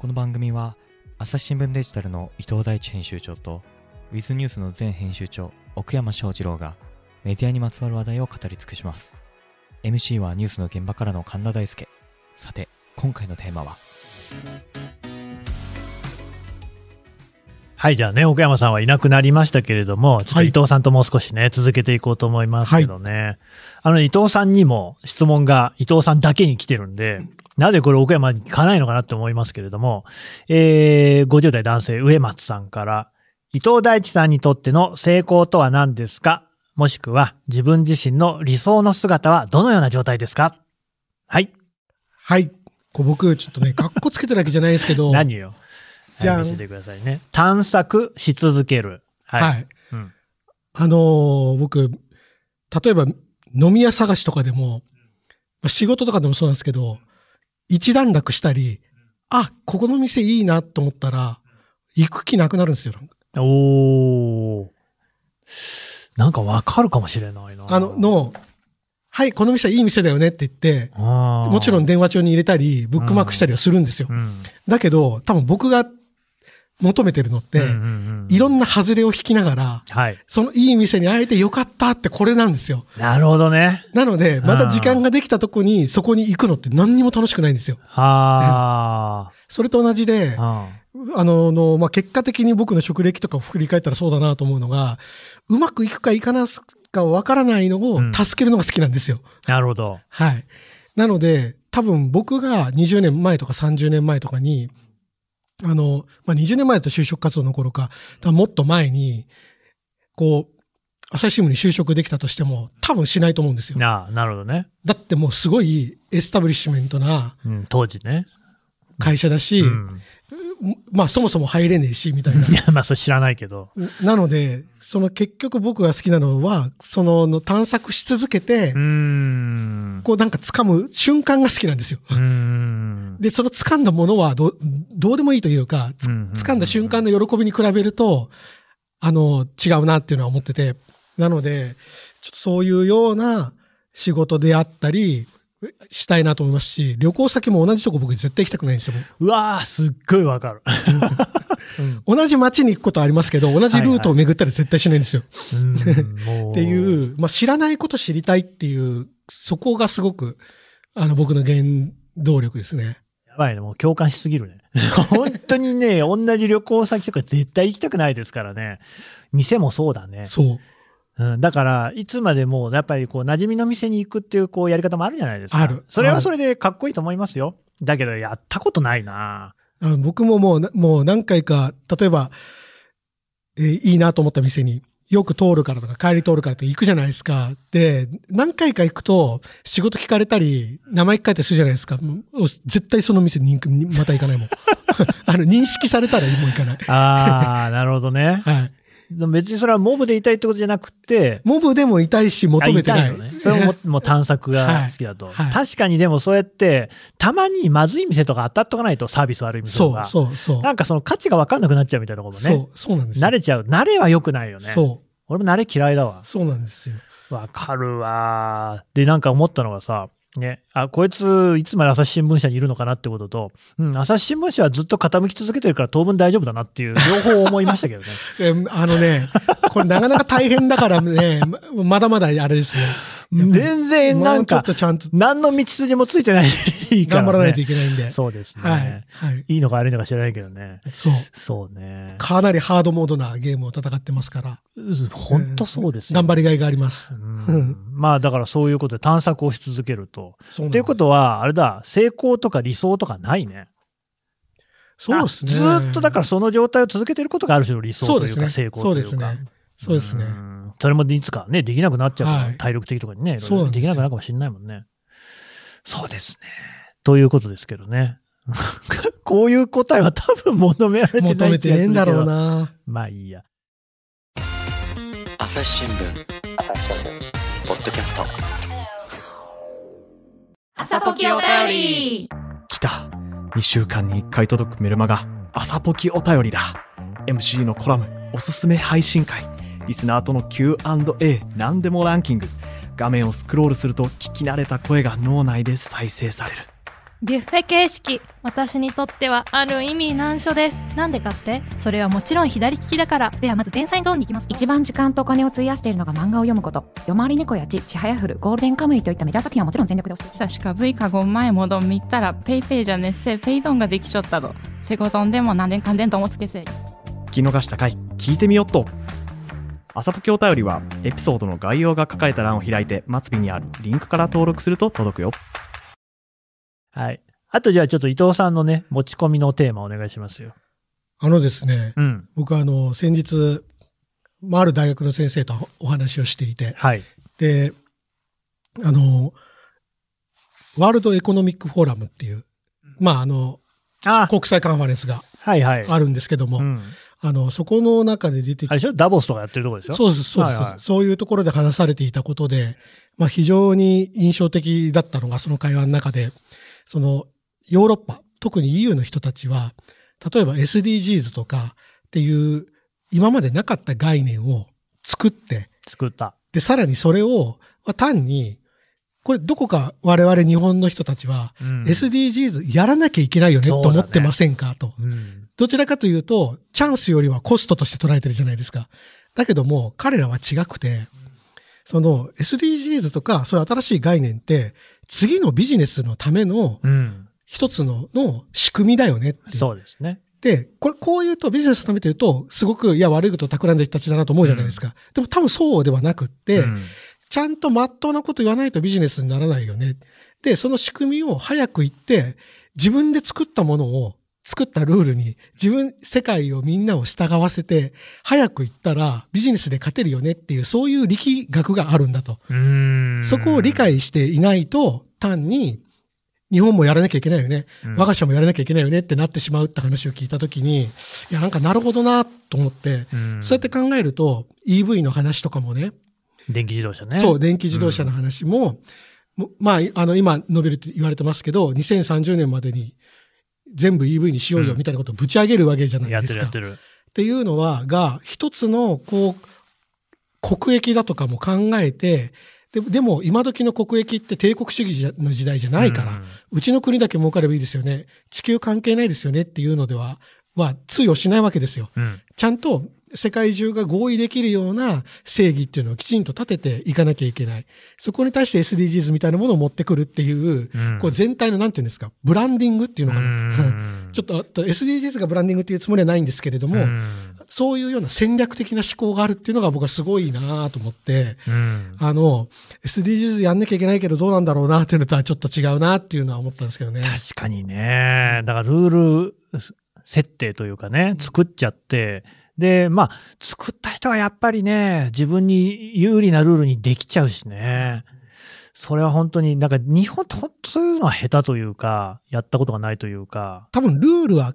この番組は朝日新聞デジタルの伊藤大地編集長とウィズニュースの前編集長奥山翔二郎がメディアにまつわる話題を語り尽くします。MC はニュースの現場からの神田大輔。さて今回のテーマは？はい、じゃあね、奥山さんはいなくなりましたけれども、ちょっと伊藤さんともう少しね、続けていこうと思いますけどね。あの、伊藤さんにも質問が伊藤さんだけに来てるんで、なぜこれ奥山に行かないのかなって思いますけれども、えー、50代男性上松さんから、伊藤大地さんにとっての成功とは何ですか？もしくは自分自身の理想の姿はどのような状態ですか？はい。はい。こう僕、ちょっとね、格好つけてるわけじゃないですけど、何よ。じゃあはい見せてくださいね。探索し続ける。はい。はい。うんあのー僕、例えば飲み屋探しとかでも、まあ仕事とかでもそうなんですけど、一段落したり、あ、ここの店いいなと思ったら、行く気なくなるんですよ。おー。なんかわかるかもしれないな。あの、の、はい、この店はいい店だよねって言って、ももちろん、電話帳に入れたり、ブックマークしたりはするんですよう。ん。だけど、多分僕が求めてるのって、うんうんうんいろんな外れを引きながら、はい。そのいい店に会えてよかったってこれなんですよ。なるほどね。なので、また時間ができたとこに、そこに行くのって何にも楽しくないんですよ。はそれと同じで、あ。あの、のまあ、結果的に僕の職歴とかを振り返ったらそうだなと思うのが、うまくいくかいかないかわからないのをうん助けるのが好きなんですよ。なるほど。はい。なので、多分僕が20年前とか30年前とかに、あの、まあ、20年前だと就職活動の頃か、多分もっと前に、こう、朝日新聞に就職できたとしても、多分しないと思うんですよ。なあ、なるほどね。だってもうすごいエスタブリッシュメントなうん、当時ね。会社だし、うん。まあそもそも入れねえし、みたいな。いや、まあ、それ知らないけど。なので、その結局僕が好きなのは、そのの探索し続けて。こうなんか掴む瞬間が好きなんですよ。で、その掴んだものはどう、どうでもいいというか、掴んだ瞬間の喜びに比べると、あの、違うなっていうのは思ってて、なので、ちょっとそういうような仕事であったり、したいなと思いますし、旅行先も同じとこ僕絶対行きたくないんですよ。うわー、すっごいわかる。うん同じ街に行くことはありますけど、同じルートを巡ったり絶対しないんですよ。っていう、まあ、知らないこと知りたいっていう、そこがすごく、あの、僕の原動力ですね。やばいね、もう共感しすぎるね。本当にね、同じ旅行先とか絶対行きたくないですからね。店もそうだね。そう。うん、だから、いつまでも、やっぱりこう、馴染みの店に行くっていう、こう、やり方もあるじゃないですか。あるそれはそれでかっこいいと思いますよ。だけど、やったことないなあの僕ももうな、もう何回か、例えば、えーいいなと思った店に、よく通るからとか、帰り通るからって行くじゃないですか。で、何回か行くと、仕事聞かれたり、名前聞かれたりするじゃないですか。絶対その店にまた行かないもん。あの、認識されたらもう行かない。ああ、なるほどね。はい。別にそれはモブでいたいってことじゃなくて、モブでもいたいし、求めてない。あいね。それも もう探索が好きだと、はいはい確かにでもそうやって、たまにまずい店とか当たっとかないとサービス悪い店とか。そう、そう、そう。なんかその価値が分かんなくなっちゃうみたいなこともね。そう、そうなんですよ。慣れちゃう。慣れは良くないよね。そ俺も慣れ嫌いだわう、。そうなんですよ。わかるわ。で、なんか思ったのがさ、ね、あ、こいつ、いつまで朝日新聞社にいるのかなってことと、うん、朝日新聞社はずっと傾き続けてるから当分大丈夫だなっていう、両方思いましたけどね。あのね、これなかなか大変だからね、まだまだあれですね。全然なんか、とちゃんと何の道筋もついてないから、ね。頑張らないといけないんで。そうですね。はい。はい。いいのか悪いのか知らないけどね。そう。そうね。かなりハードモードなゲームを戦ってますから。本当そうですよ。頑張りがいがあります。うんまあだからそういうことで探索をし続けると。そうっていうことは、あれだ、成功とか理想とかないね。そうですね。あずーっとだからその状態を続けてることがある種の理想というか。成功というか。そうですね。そうですね。んそれもいつかね、できなくなっちゃうから、はい体力的とかにね、そうできなくなるかもしれないもんね。そうですね。ということですけどね。こういう答えは多分求められてない求めてねえんだろう。な。まあいいや。朝日新聞ポッドキャスト朝ポキお便り来た2週間に1回届くメルマガ朝ポキお便りだ MC のコラムおすすめ配信会リスナーとの Q&A 何でもランキング。画面をスクロールすると聞き慣れた声が脳内で再生される。ビュッフェ形式私にとってはある意味難所です。なんでかって？それはもちろん左利きだから。ではまず前菜ゾーンに行きます。一番時間とお金を費やしているのが漫画を読むこと。夜回り猫やちちはやふるゴールデンカムイといったメジャー作品はもちろん全力で押してさしか V かご前もどんみったらペイペイじゃねっせペイドンができちょったどセゴゾンでも何年かんでんともつけせ聞き逃した回聞いてみよっと朝ポケお便りはエピソードの概要が書かれた欄を開いて末尾にあるリンクから登録すると届くよはい。あとじゃあちょっと伊藤さんのね、持ち込みのテーマお願いしますよ。あのですね、うん。僕あの、先日、まあ、ある大学の先生とお話をしていて、はい。で、あの、ワールドエコノミックフォーラムっていう、まあ、あの、あ国際カンファレンスがはいはい。あるんですけども、うん。あの、そこの中で出てきあれでしょ？ダボスとかやってるとこでしょそうです、そうです、はいはい。そういうところで話されていたことで、まあ非常に印象的だったのがその会話の中で、そのヨーロッパ、特に EU の人たちは、例えば SDGs とかっていう今までなかった概念を作って、作った。で、さらにそれをまあ単に、これどこか我々日本の人たちは、うん SDGs やらなきゃいけないよねと思ってませんか？と。うん。どちらかというと、チャンスよりはコストとして捉えてるじゃないですか。だけども、彼らは違くて、その SDGs とか、そういう新しい概念って、次のビジネスのためのうん。一つのの仕組みだよねっていう。そうですね。で、これ、こう言うと、ビジネスのためって言うと、すごく、いや、悪いことを企んでる人たちだなと思うじゃないですか。でも多分そうではなくって、うんちゃんと真っ当なこと言わないとビジネスにならないよね。で、その仕組みを早く言って、自分で作ったものを、作ったルールに、自分、世界をみんなを従わせて、早く言ったらビジネスで勝てるよねっていう、そういう力学があるんだと。うん。そこを理解していないと、単に、日本もやらなきゃいけないよね。うん我が社もやらなきゃいけないよねってなってしまうって話を聞いたときに、いや、なんかなるほどなと思って、うんそうやって考えると、EV の話とかもね、電気自動車ね。そう、電気自動車の話も、もまあ、あの、今述べるって言われてますけど、2030年までに全部 EV にしようようんみたいなことをぶち上げるわけじゃないですか。てるやってる。っていうのは、が、一つの、こう、国益だとかも考えて、ででも、今時の国益って帝国主義の時代じゃないから、うちの国だけ儲かればいいですよね。地球関係ないですよねっていうのでは、は通用しないわけですよ。うん。うん。ちゃんと世界中が合意できるような正義っていうのをきちんと立てていかなきゃいけない。そこに対して SDGs みたいなものを持ってくるっていう、うんこう全体のなんていうんですか、ブランディングっていうのかな。うん ちょっと SDGs がブランディングっていうつもりはないんですけれども、うんそういうような戦略的な思考があるっていうのが僕はすごいなと思って、うん。あの、SDGs やんなきゃいけないけどどうなんだろうなっていうのとはちょっと違うなっていうのは思ったんですけどね。確かにね。だからルール設定というかね、作っちゃって、で、まあ、作った人はやっぱりね、自分に有利なルールにできちゃうしね。それは本当に、なんか日本って本当そういうのは下手というか、やったことがないというか。多分ルールは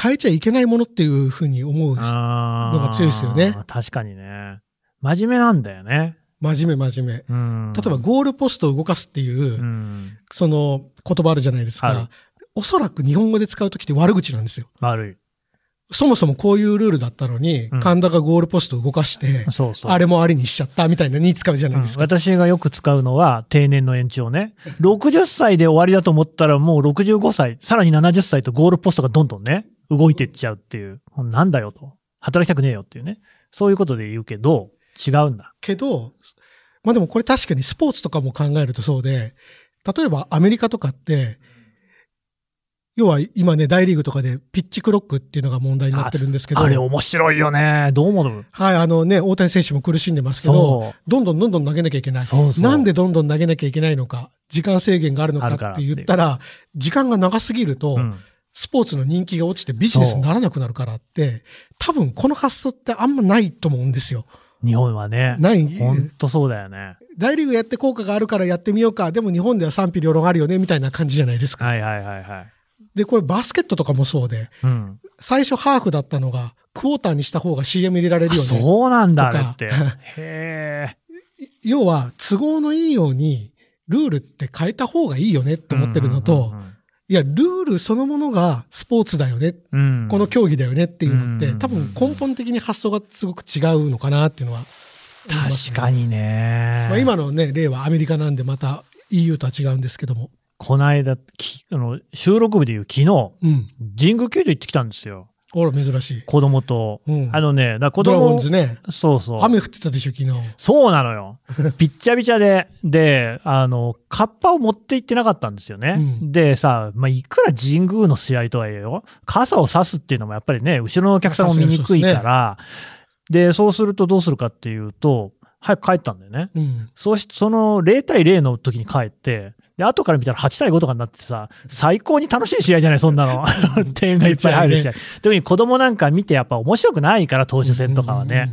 変えちゃいけないものっていうふうに思うし、のが強いですよね。確かにね。真面目なんだよね。真面目真面目。うん。例えばゴールポストを動かすっていう、うん。その言葉あるじゃないですあるか。おそらく日本語で使うときって悪口なんですよ。悪そもそもこういうルールだったのに、うん神田がゴールポストを動かして、い。そうそう。あれもありにしちゃったみたいなに使うじゃないですか。うん私がよく使うのは定年の延長ね。60歳で終わりだと思ったらもう65歳、さらに70歳とゴールポストがどんどんね、動いていっちゃうっていう。なんだよと。働きたくねえよっていうね。そういうことで言うけど、違うんだ。けど、まあでもこれ確かにスポーツとかも考えるとそうで、例えばアメリカとかって、要は今ね、大リーグとかでピッチクロックっていうのが問題になってるんですけど、あれ面白いよね。どう思う？はい、あのね、大谷選手も苦しんでますけど、そどんどんどんどん投げなきゃいけない。そうそうなんでどんどん投げなきゃいけないのか、時間制限があるのかって言ったら、時間が長すぎると、う。うん。スポーツの人気が落ちてビジネスにならなくなるからって、多分この発想ってあんまないと思うんですよ。日本はね。ない。ほんとそうだよね。大リーグやって効果があるからやってみようか。でも日本では賛否両論あるよね、みたいな感じじゃないですか。はいはいはいはい。で、これバスケットとかもそうで、うん。最初ハーフだったのが、クォーターにした方が CM 入れられるよあね。そうなんだ、って。へえ。要は、都合のいいように、ルールって変えた方がいいよねって思ってるのと、うんうんいや、ルールそのものがスポーツだよね、うんうん、この競技だよねっていうのって、うん多分根本的に発想がすごく違うのかなっていうのはね、確かにね。まあ、今のね、例はアメリカなんでまた EU とは違うんですけども。この間、きあの収録日でいう昨日、うん。神宮球場行ってきたんですよ。あら、珍しい。子供と。うん。あのね、だ子ドラゴ供ンズね。そうそう。雨降ってたでしょ、昨日。そうなのよ。びっちゃびちゃで、で、あの、カッパを持って行ってなかったんですよね。うんでさ、まあ、いくら神宮の試合とはいえよ、傘を差すっていうのもやっぱりね、後ろのお客さんも見にくいから、で、そうするとどうするかっていうと、早く帰ったんだよね。うん。そうし、その0対0の時に帰って、で、後から見たら8対5とかになってさ、最高に楽しい試合じゃない、そんなの。点がいっぱい入る試合。特に子供なんか見てやっぱ面白くないから、投手戦とかはね。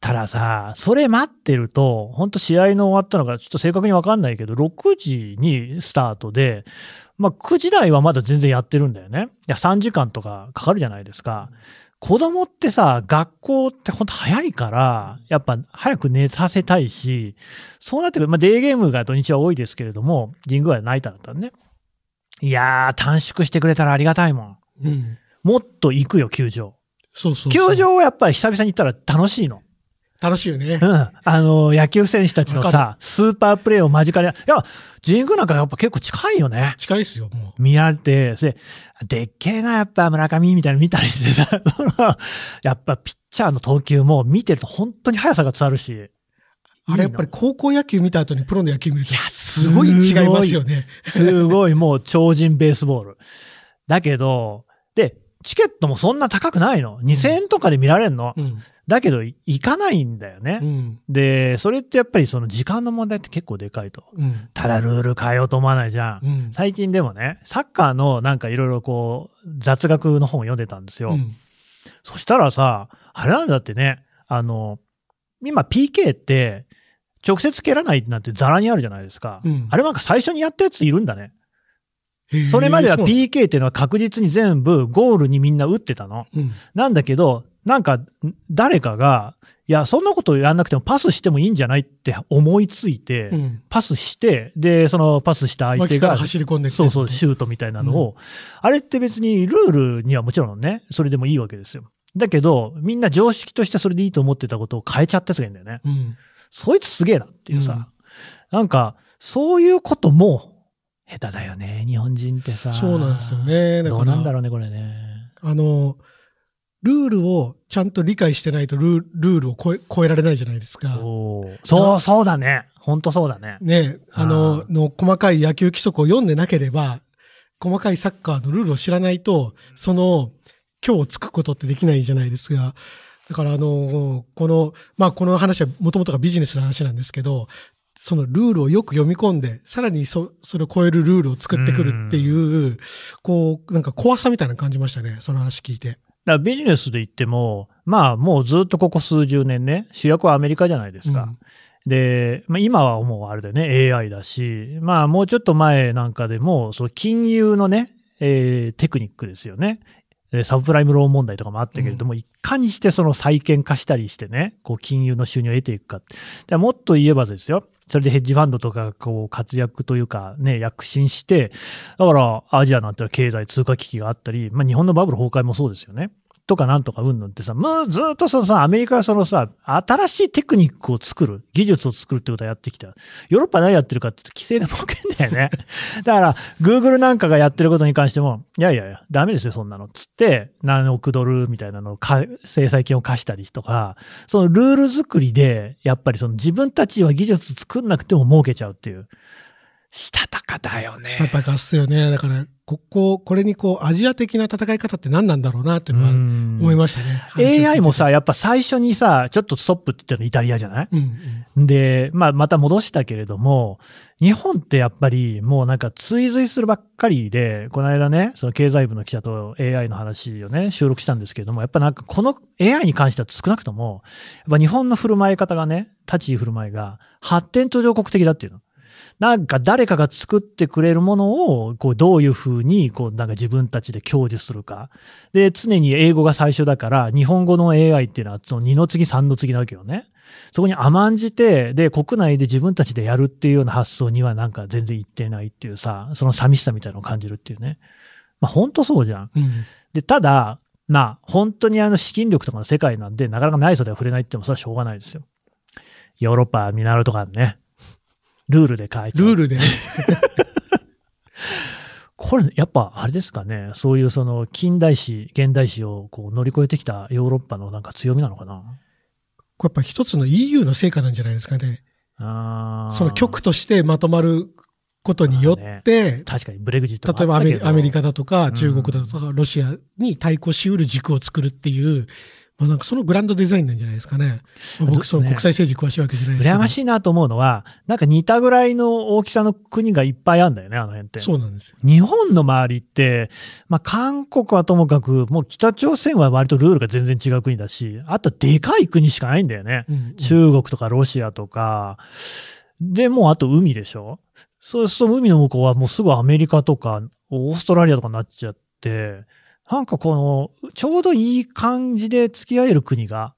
たださ、それ待ってると、本当試合の終わったのがちょっと正確にわかんないけど、6時にスタートで、まあ9時台はまだ全然やってるんだよね。いや、3時間とかかかるじゃないですか。子供ってさ、学校って本当早いから、やっぱ早く寝させたいし、そうなってくる、まあデーゲームが土日は多いですけれども、神宮はナイターだったらね。いやー、短縮してくれたらありがたいもん。うん。もっと行くよ、球場。そうそうそう。球場はやっぱり久々に行ったら楽しいの。楽しいよねう。ん。あの、野球選手たちのわさ、スーパープレーを間近で、いや、神宮なんかやっぱ結構近いよね。近いですよ、も見られて、で、でっけえな、やっぱ村上みたいなの見たりしてさ、やっぱピッチャーの投球も見てると本当に速さが伝わるし。う。あれやっぱり高校野球見た後にプロの野球見るといや、すごい違いますよね。すごい もう超人ベースボール。だけど、で、チケットもそんな高くないの？2000円とかで見られるの？うん。だけど、行かないんだよね。うん。で、それってやっぱりその時間の問題って結構でかいと。うん。ただルール変えようと思わないじゃん。うん。最近でもね、サッカーのなんかいろいろこう、雑学の本を読んでたんですよ。うん。そしたらさ、あれなんだってね、あの、今 PK って、直接蹴らないなんてザラにあるじゃないですか。うんあれなんか最初にやったやついるんだね。それまでは PK っていうのは確実に全部ゴールにみんな打ってたの。うん。なんだけど、なんか誰かが、いや、そんなことやんなくてもパスしてもいいんじゃないって思いついて、うん。パスして、で、そのパスした相手が、走り込んでそうそう、シュートみたいなのを、あれって別にルールにはもちろんね、それでもいいわけですよ。だけど、みんな常識としてそれでいいと思ってたことを変えちゃったやつがいるんだよね。うん。そいつすげえなっていうさ、なんか、そういうことも、下手だよね、日本人ってさ。そうなんですよね。だどから、うなんだろうね、これね。あの、ルールをちゃんと理解してないとルールを超え超えられないじゃないですか。そう。そう、そうだね。ほんとそうだね。ね、あのの細かい野球規則を読んでなければ、細かいサッカーのルールを知らないと、その、今日をつくことってできないじゃないですか。だから、あの、この、まあ、この話はもともとがビジネスの話なんですけど、そのルールをよく読み込んで、さらにそ、それを超えるルールを作ってくるっていう、こう、なんか怖さみたいなの感じましたね。その話聞いて。だからビジネスで言っても、まあもうずっとここ数十年ね、主役はアメリカじゃないですか。で、まあ、今はもうあれだよね、AI だし、まあもうちょっと前なんかでも、その金融のね、えーテクニックですよね。えーサブプライムローン問題とかもあったけれども、いかにしてその債権化したりしてね、こう金融の収入を得ていくか。でもっと言えばですよ、それでヘッジファンドとかがこう活躍というかね、躍進して、だからアジアなんての経済通貨危機があったり、まあ日本のバブル崩壊もそうですよね。とかなんとかうんぬんってさ、もうずっとそのさ、アメリカはそのさ、新しいテクニックを作る、技術を作るってことをやってきた。ヨーロッパ何やってるかっていうと、規制で儲けんだよね。だから、Google なんかがやってることに関しても、いやいやいや、ダメですよ、そんなの。つって、何億ドルみたいなのを制裁金を課したりとか、そのルール作りで、やっぱりその自分たちは技術作んなくても儲けちゃうっていう。したたかだよね。したたかっすよね。だから、ここ、これにこう、アジア的な戦い方って何なんだろうなっていうのは思いましたね。AI もさ、やっぱ最初にさ、ちょっとストップって言ったのイタリアじゃない？うんうん、で、まあ、また戻したけれども、日本ってやっぱりもうなんか追随するばっかりで、この間ね、その経済部の記者と AI の話をね、収録したんですけれども、やっぱなんかこの AI に関しては少なくとも、やっぱ日本の振る舞い方がね、立ち居振る舞いが発展途上国的だっていうの。なんか誰かが作ってくれるものを、こうどういうふうに、こうなんか自分たちで享受するか。で、常に英語が最初だから、日本語の AI っていうのはその2の次3の次なわけよね。そこに甘んじて、で、国内で自分たちでやるっていうような発想にはなんか全然いってないっていうさ、その寂しさみたいなのを感じるっていうね。まあ本当そうじゃん。うんで、ただ、まあ本当にあの資金力とかの世界なんで、なかなか内装では触れないってもそれはしょうがないですよ。ヨーロッパ見習うとかね。ルールで変えちゃう。ルールでね。これ、やっぱあれですかね、そういうその近代史、現代史をこう乗り越えてきたヨーロッパのなんか強みなのかな。これやっぱ一つの EU の成果なんじゃないですかね。あーその局としてまとまることによって、確かにブレグジットも例えばアメリカだだとかん中国だとかロシアに対抗しうる軸を作るっていう、まあなんかそのグランドデザインなんじゃないですかね。まあ僕そのね国際政治詳しいわけじゃないですけど。羨ましいなと思うのは、なんか似たぐらいの大きさの国がいっぱいあるんだよね、あの辺って。そうなんですよ。日本の周りって、まあ、韓国はともかく、もう北朝鮮は割とルールが全然違う国だし、あとでかい国しかないんだよね。うん中国とかロシアとか。で、もうあと海でしょそうすると海の向こうはもうすぐアメリカとか、オーストラリアとかになっちゃって、なんかこの、ちょうどいい感じで付き合える国が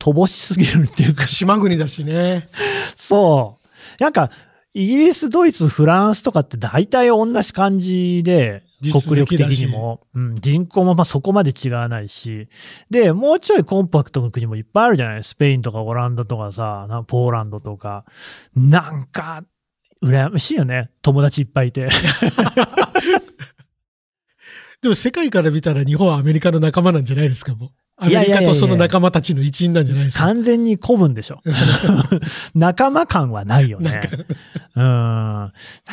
乏しすぎるっていうか、島国だしね。そう。なんか、イギリス、ドイツ、フランスとかって大体同じ感じで、実国力的にも、うん、人口もまあそこまで違わないし、で、もうちょいコンパクトの国もいっぱいあるじゃない？スペインとかオランダとかさ、なポーランドとか。なんか、羨ましいよね。友達いっぱいいて。でも世界から見たら日本はアメリカの仲間なんじゃないですか、もう。アメリカとその仲間たちの一員なんじゃないですか。完全に古文でしょ。仲間感はないよね。うん。な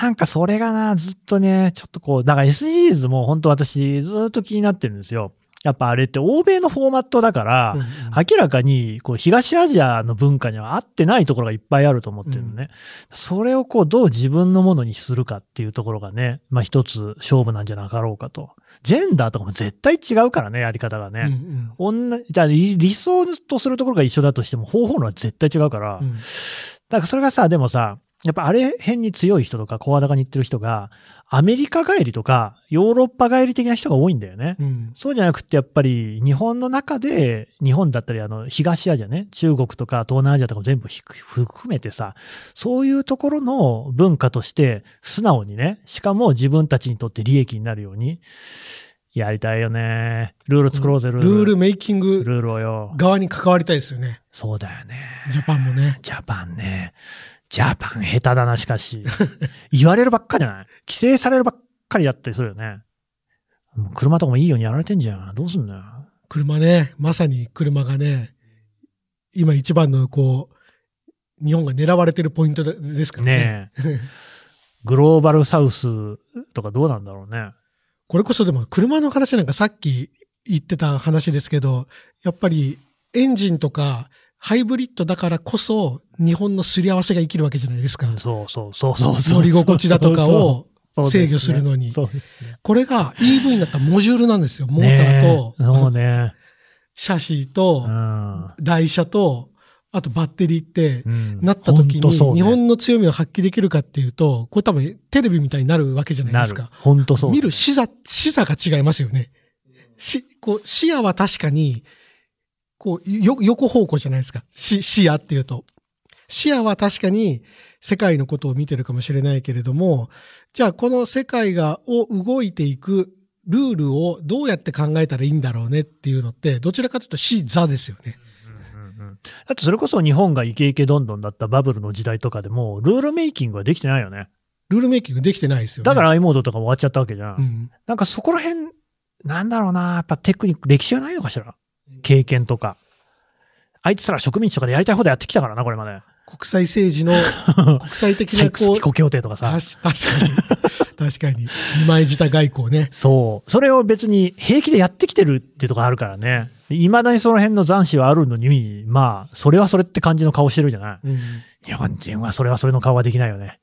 んかそれがな、ずっとね、ちょっとこう、だから SDGs も本当私ずっと気になってるんですよ。やっぱあれって欧米のフォーマットだから、うんうん明らかにこう東アジアの文化には合ってないところがいっぱいあると思ってるのね。それをこうどう自分のものにするかっていうところがね、まあ一つ勝負なんじゃなかろうかと。ジェンダーとかも絶対違うからね、やり方がうんね。女じゃあ理理想とするところが一緒だとしても方法のは絶対違うから。うんうんだからそれがさ、でもさ、やっぱあれ辺に強い人とか、声高に言ってる人が、アメリカ帰りとか、ヨーロッパ帰り的な人が多いんだよね。うんそうじゃなくて、やっぱり日本の中で、日本だったり、あの、東アジアね、中国とか東南アジアとかも全部含めてさ、そういうところの文化として、素直にね、しかも自分たちにとって利益になるように、やりたいよね。ルール作ろうぜ、ルール。ルールメイキングルールをよ。側に関わりたいですよね。そうだよね。ジャパンもね。ジャパンね。ジャパン下手だな、しかし。言われるばっかじゃない？規制されるばっかりだったりするよね。車とかもいいようにやられてんじゃん。どうすんのよ。車ね、まさに車がね、今一番のこう、日本が狙われてるポイントでですからね。ねえ。グローバルサウスとかどうなんだろうね。これこそでも車の話なんかさっき言ってた話ですけど、やっぱりエンジンとかハイブリッドだからこそ日本のすり合わせが生きるわけじゃないですか。そうそうそうそうそう。乗り心地だとかを制御するのに。そうですね。これが EV になったモジュールなんですよ。モーターと、そうね。シャシーとう、ん。台車と、あとバッテリーってう、んなった時に、日本の強みを発揮できるかっていうと、これ多分テレビみたいになるわけじゃないですか。。本当そう、見る視座、視座が違いますよね。し、こう、視野は確かに、こう、よ、横方向じゃないですか。視、視野っていうと。視野は確かに世界のことを見てるかもしれないけれども、じゃあこの世界が、を動いていくルールをどうやって考えたらいいんだろうねっていうのって、どちらかというと視座ですよね。だってそれこそ日本がイケイケどんどんだったバブルの時代とかでも、ルールメイキングはできてないよね。ルールメイキングできてないですよね。だから i モードとかも終わっちゃったわけじゃん。うん。なんかそこら辺、なんだろうな、やっぱテクニック、歴史がないのかしら。経験とか。あいつら植民地とかでやりたい放題やってきたからな、これまで。国際政治の 国際的なこう協定とかさ。確確かに。確かに。二枚舌外交ね。そう。それを別に平気でやってきてるっていうところあるからね。いまだにその辺の残滓はあるのに、まあ、それはそれって感じの顔してるじゃない。うん。日本人はそれはそれの顔はできないよね。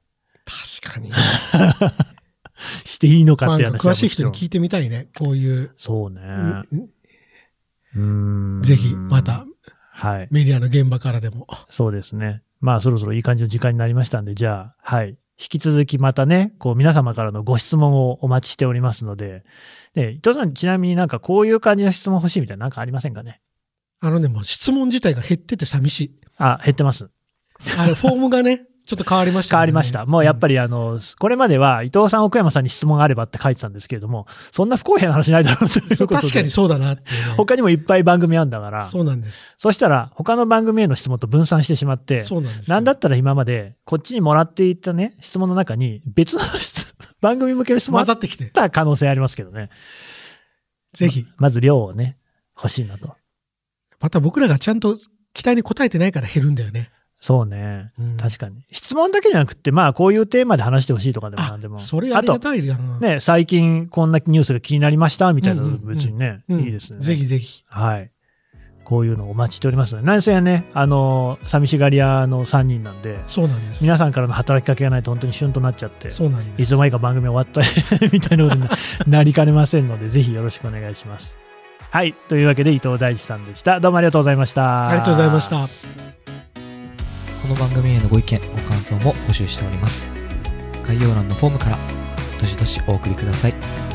確かに。していいのかまあって話は詳しい人に聞いてみたいね。こういう。そうね。ぜひ、また、はい。メディアの現場からでも。そうですね。まあ、そろそろいい感じの時間になりましたんで、じゃあ、はい。引き続きまたね、こう、皆様からのご質問をお待ちしておりますので、で、伊藤さん、ちなみになんかこういう感じの質問欲しいみたいななんかありませんかね？あのね、もう質問自体が減ってて寂しい。あ、減ってます。あれ、フォームがね、ちょっと変わりました、ね。変わりました。もうやっぱり。りあの、これまでは伊藤さん、奥山さんに質問があればって書いてたんですけれども、そんな不公平な話ないだろうということで。確かにそうだなね。他にもいっぱい番組あるんだから、そうなんです。そしたら他の番組への質問と分散してしまって、そうなんですよ。なんだったら今までこっちにもらっていたね、質問の中に別の質番組向けの質問混ざってきて。た可能性ありますけどね。ぜひ。まず量をね、欲しいなと。また僕らがちゃんと期待に応えてないから減るんだよね。そうね。うん確かに。質問だけじゃなくて、まあ、こういうテーマで話してほしいとかでもあなんでも。それありがたいな。と、ね、最近こんなニュースが気になりましたみたいなのうんうんうん別にね、うんいいですね。ぜひぜひ。はい。こういうのをお待ちしておりますので、何せやね、あの、寂しがり屋の3人なんで、そうなんです。皆さんからの働きかけがないと本当に旬となっちゃって、そうなんです。いつの間にか番組終わった みたいなことに なりかねませんので、ぜひよろしくお願いします。はい。というわけで伊藤大地さんでした。どうもありがとうございました。ありがとうございました。この番組へのご意見、ご感想も募集しております。概要欄のフォームから、どしどしお送りください。